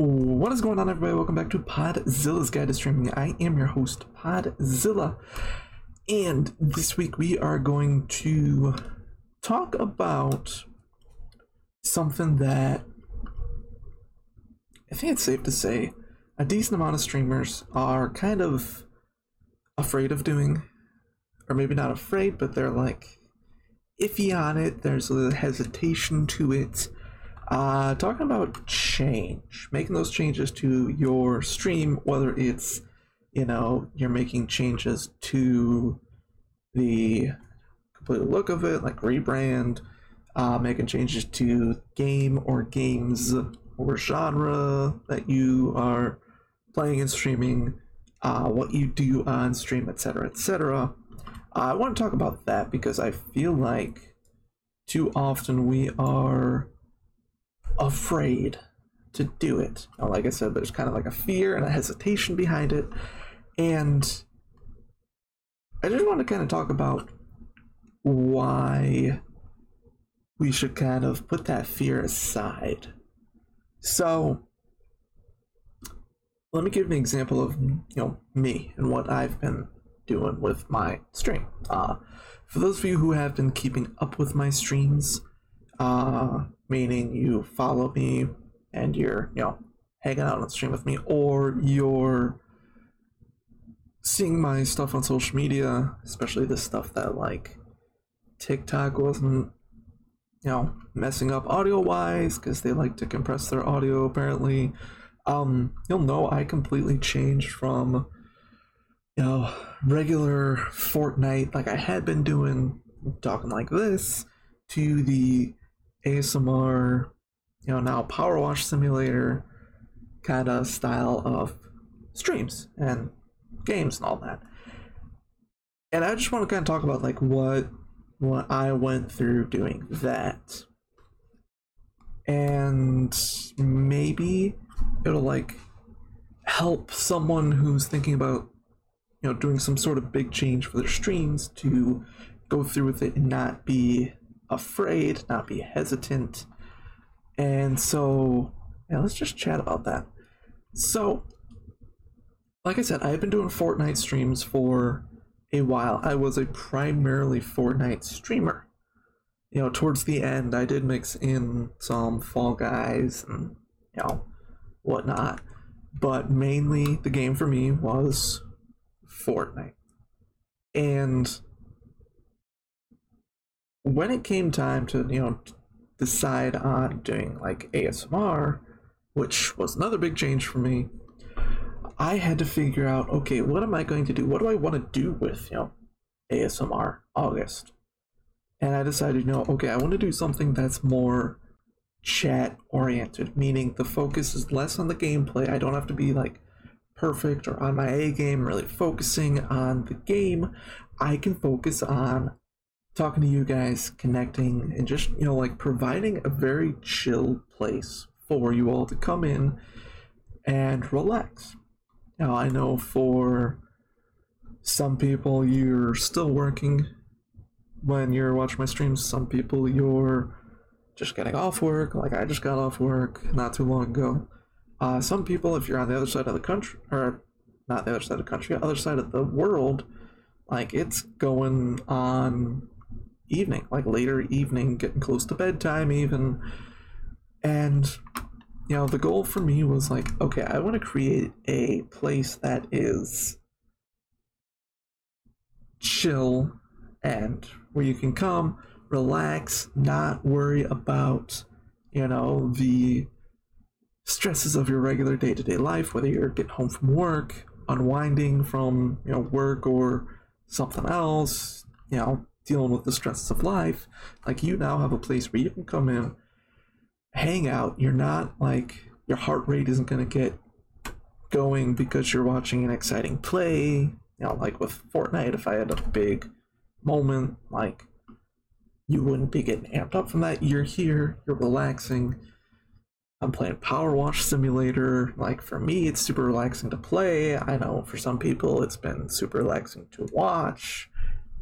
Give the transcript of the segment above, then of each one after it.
What is going on, everybody? Welcome back to Podzilla's Guide to Streaming. I am your host, Podzilla, and this week we are going to talk about something that I think it's safe to say a decent amount of streamers are kind of afraid of doing, or maybe not afraid, but they're like iffy on it. There's a little hesitation to it. Uh, talking about change, making those changes to your stream, whether it's, you know, you're making changes to the complete look of it, like rebrand, uh, making changes to game or games or genre that you are playing and streaming, uh, what you do on stream, etc., etc. Uh, I want to talk about that because I feel like too often we are afraid to do it. Like I said, there's kind of like a fear and a hesitation behind it. And I just want to kind of talk about why we should kind of put that fear aside. So, let me give an example of you know me and what I've been doing with my stream. Uh, for those of you who have been keeping up with my streams, uh, meaning you follow me and you're you know hanging out on the stream with me, or you're seeing my stuff on social media, especially the stuff that like TikTok wasn't you know messing up audio wise because they like to compress their audio apparently. Um you'll know i completely changed from you know regular fortnite like i had been doing talking like this to the asmr you know now power wash simulator kind of style of streams and games and all that and i just want to kind of talk about like what what I went through doing that. And maybe it'll like help someone who's thinking about you know doing some sort of big change for their streams to go through with it and not be afraid, not be hesitant. And so, yeah, let's just chat about that. So, like I said, I've been doing Fortnite streams for a while, I was a primarily Fortnite streamer. You know, towards the end, I did mix in some Fall Guys and, you know, whatnot. But mainly, the game for me was Fortnite. And when it came time to, you know, decide on doing like ASMR, which was another big change for me, I had to figure out, okay, what am I going to do? What do I want to do with, you know, ASMR August? And I decided, you know, okay, I want to do something that's more chat oriented, meaning the focus is less on the gameplay. I don't have to be like perfect or on my A game, really focusing on the game. I can focus on talking to you guys, connecting, and just, you know, like providing a very chill place for you all to come in and relax. Now, I know for some people you're still working when you're watching my streams. Some people you're just getting off work, like I just got off work not too long ago. Uh, some people, if you're on the other side of the country, or not the other side of the country, other side of the world, like it's going on evening, like later evening, getting close to bedtime, even. And you know, the goal for me was like, okay, I want to create a place that is chill and where you can come, relax, not worry about, you know, the stresses of your regular day to day life, whether you're getting home from work, unwinding from, you know, work or something else, you know, dealing with the stresses of life. Like, you now have a place where you can come in hang out. You're not like your heart rate isn't going to get going because you're watching an exciting play. You know, like with Fortnite, if I had a big moment, like you wouldn't be getting amped up from that. You're here, you're relaxing. I'm playing Power Wash Simulator. Like for me, it's super relaxing to play. I know for some people, it's been super relaxing to watch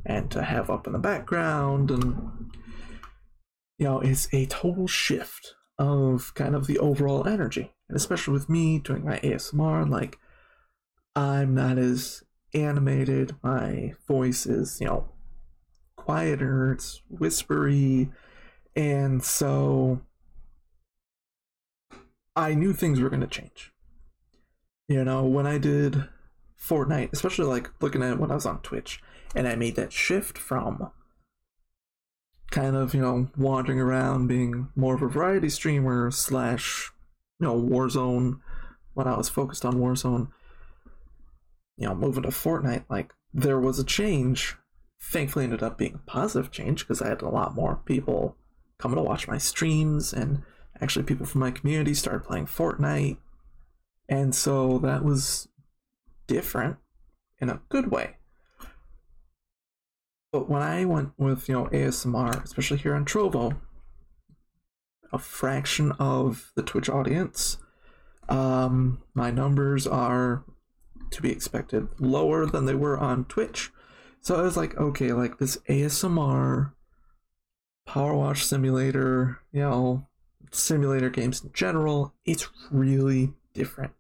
and to have up in the background. And, you know, it's a total shift of kind of the overall energy. And especially with me doing my ASMR, like I'm not as animated. My voice is, you know, quieter, it's whispery. And so I knew things were going to change. You know, when I did Fortnite, especially like looking at when I was on Twitch, and I made that shift from kind of, you know, wandering around being more of a variety streamer slash, you know, Warzone when I was focused on Warzone, you know, moving to Fortnite, like there was a change. Thankfully ended up being a positive change because I had a lot more people coming to watch my streams and actually people from my community started playing Fortnite. And so that was different in a good way. But when I went with, you know, ASMR, especially here on Trovo, a fraction of the Twitch audience, um, my numbers are to be expected lower than they were on Twitch. So I was like, okay, like this ASMR, Power Wash Simulator, you know, simulator games in general, it's really different.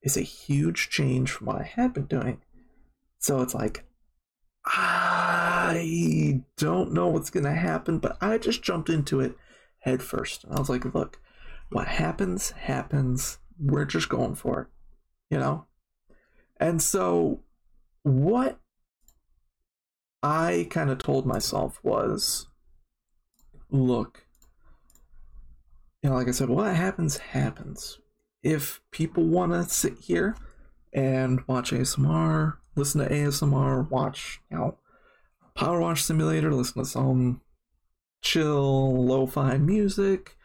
It's a huge change from what I had been doing. So it's like, I don't know what's going to happen, but I just jumped into it head first. And I was like, look, what happens, happens. We're just going for it, you know? And so, what I kind of told myself was look, you know, like I said, what happens, happens. If people want to sit here and watch ASMR, listen to ASMR, watch, you know, Power Wash Simulator, listen to some chill, lo fi music,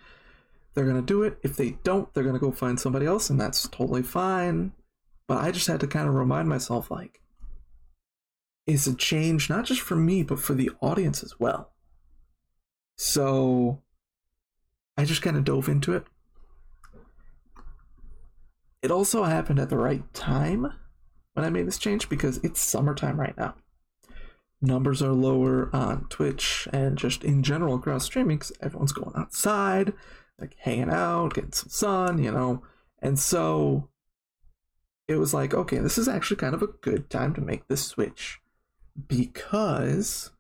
they're going to do it. If they don't, they're going to go find somebody else, and that's totally fine. But I just had to kind of remind myself, like, it's a change not just for me, but for the audience as well. So I just kind of dove into it. It also happened at the right time when I made this change because it's summertime right now. Numbers are lower on Twitch and just in general across streaming because everyone's going outside, like hanging out, getting some sun, you know. And so it was like, okay, this is actually kind of a good time to make this switch because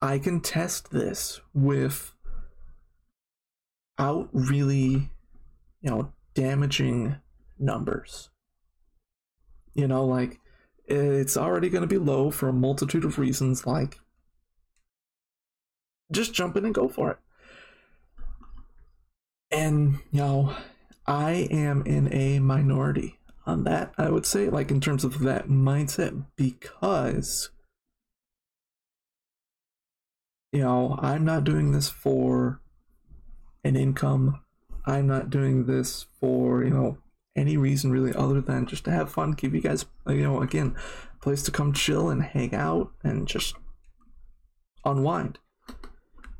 I can test this with out really, you know, damaging numbers. You know, like it's already going to be low for a multitude of reasons, like just jump in and go for it. And, you know, I am in a minority on that, I would say, like in terms of that mindset, because, you know, I'm not doing this for an income. I'm not doing this for, you know, any reason really other than just to have fun, give you guys, you know, again, a place to come chill and hang out and just unwind.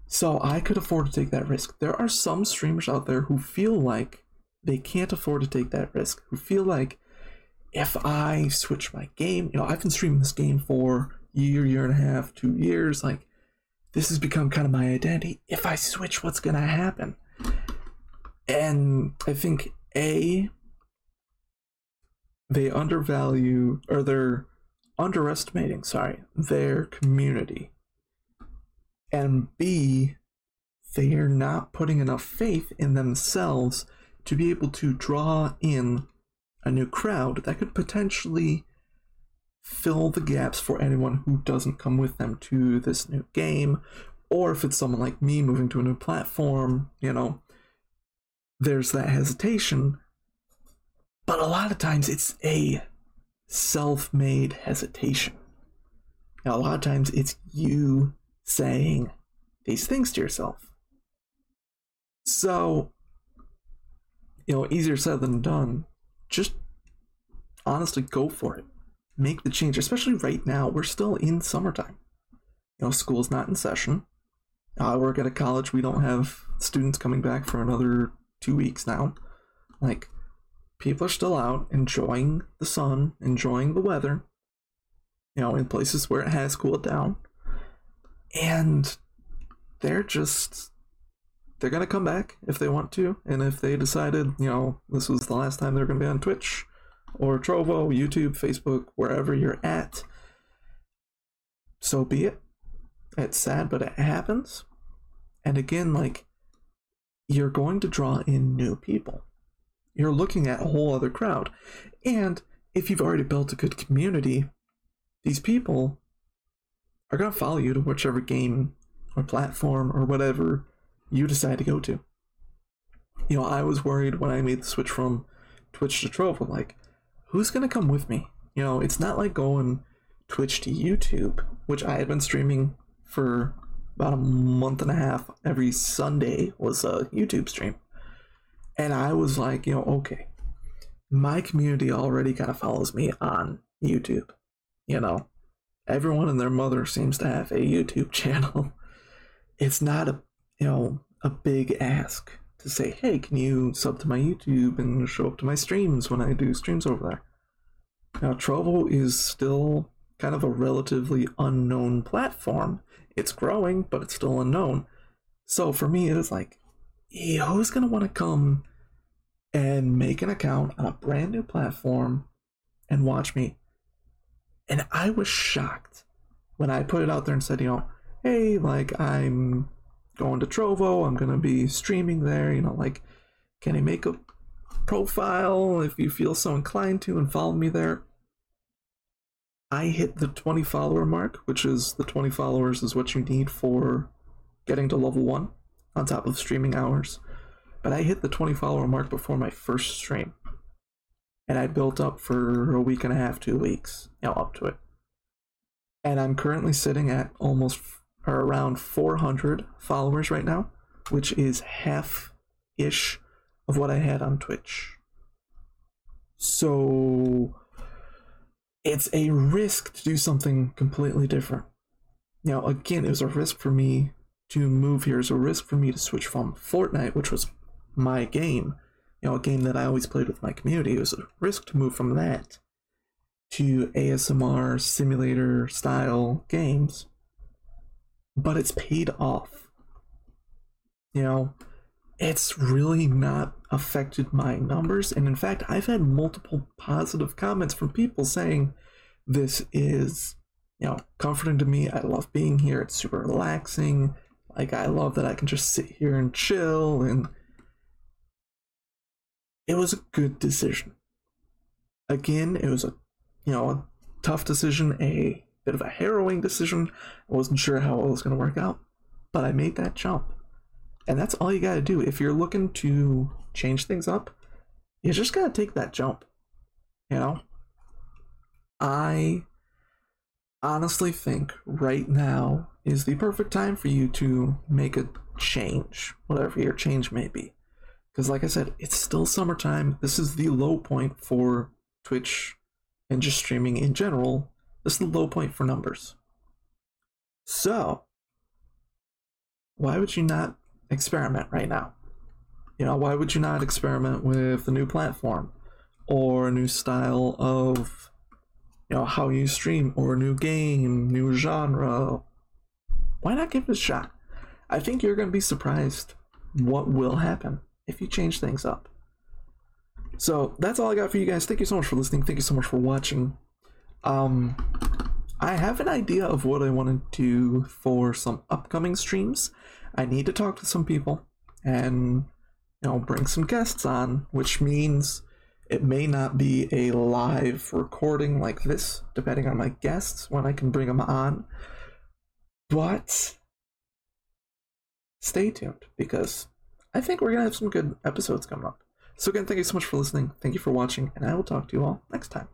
So I could afford to take that risk. There are some streamers out there who feel like they can't afford to take that risk, who feel like if I switch my game, you know, I've been streaming this game for year, year and a half, two years, like this has become kind of my identity. If I switch, what's to happen? And I think A, they undervalue, or they're underestimating, sorry, their community. And B, they are not putting enough faith in themselves to be able to draw in a new crowd that could potentially fill the gaps for anyone who doesn't come with them to this new game, or if it's someone like me moving to a new platform, you know, there's that hesitation. But a lot of times it's a self made hesitation. Now, a lot of times it's you saying these things to yourself. So, you know, easier said than done. Just honestly go for it make the change, especially right now. We're still in summertime. You know, school's not in session. I work at a college. We don't have students coming back for another two weeks now. Like, people are still out enjoying the sun, enjoying the weather, you know, in places where it has cooled down. And they're just they're gonna come back if they want to, and if they decided, you know, this was the last time they're gonna be on Twitch or Trovo, YouTube, Facebook, wherever you're at, so be it. It's sad, but it happens. And again, like, you're going to draw in new people. You're looking at a whole other crowd. And if you've already built a good community, these people are going to follow you to whichever game or platform or whatever you decide to go to. You know, I was worried when I made the switch from Twitch to Trovo, like, who's going to come with me? You know, it's not like going Twitch to YouTube, which I had been streaming for about a month and a half. Every Sunday was a YouTube stream. And I was like, you know, okay, my community already kind of follows me on YouTube. You know, everyone and their mother seems to have a YouTube channel. It's not a, you know, a big ask to say, hey, can you sub to my YouTube and show up to my streams when I do streams over there? Now, Trovo is still kind of a relatively unknown platform. It's growing, but it's still unknown. So for me, it is like, who's going to want to come and make an account on a brand new platform and watch me? And I was shocked when I put it out there and said, you know, hey, like I'm going to Trovo, I'm going to be streaming there, you know, like, can I make a profile if you feel so inclined to and follow me there? I hit the 20 follower mark, which is the 20 followers is what you need for getting to level 1 on top of streaming hours. But I hit the 20 follower mark before my first stream. And I built up for a week and a half, two weeks, you know, up to it. And I'm currently sitting at almost or around 400 followers right now, which is half ish of what I had on Twitch. So it's a risk to do something completely different. Now, again, it was a risk for me to move here is a risk for me to switch from Fortnite, which was my game, you know, a game that I always played with my community. It was a risk to move from that to ASMR simulator style games, but it's paid off. You know, it's really not affected my numbers. And in fact, I've had multiple positive comments from people saying this is, you know, comforting to me. I love being here. It's super relaxing. Like, I love that I can just sit here and chill. And it was a good decision. Again, it was a, you know, a tough decision, a bit of a harrowing decision. I wasn't sure how it was going to work out, but I made that jump. And that's all you got to do. If you're looking to change things up, you just got to take that jump. You know? I honestly think right now is the perfect time for you to make a change, whatever your change may be. Because, like I said, it's still summertime. This is the low point for Twitch and just streaming in general. This is the low point for numbers. So, why would you not experiment right now. You know, why would you not experiment with a new platform or a new style of, you know, how you stream or a new game, new genre? Why not give it a shot? I think you're going to be surprised what will happen if you change things up. So that's all I got for you guys. Thank you so much for listening. Thank you so much for watching. Um, I have an idea of what I want to do for some upcoming streams. I need to talk to some people and you know bring some guests on, which means it may not be a live recording like this, depending on my guests when I can bring them on. But stay tuned because I think we're gonna have some good episodes coming up. So again, thank you so much for listening. Thank you for watching, and I will talk to you all next time.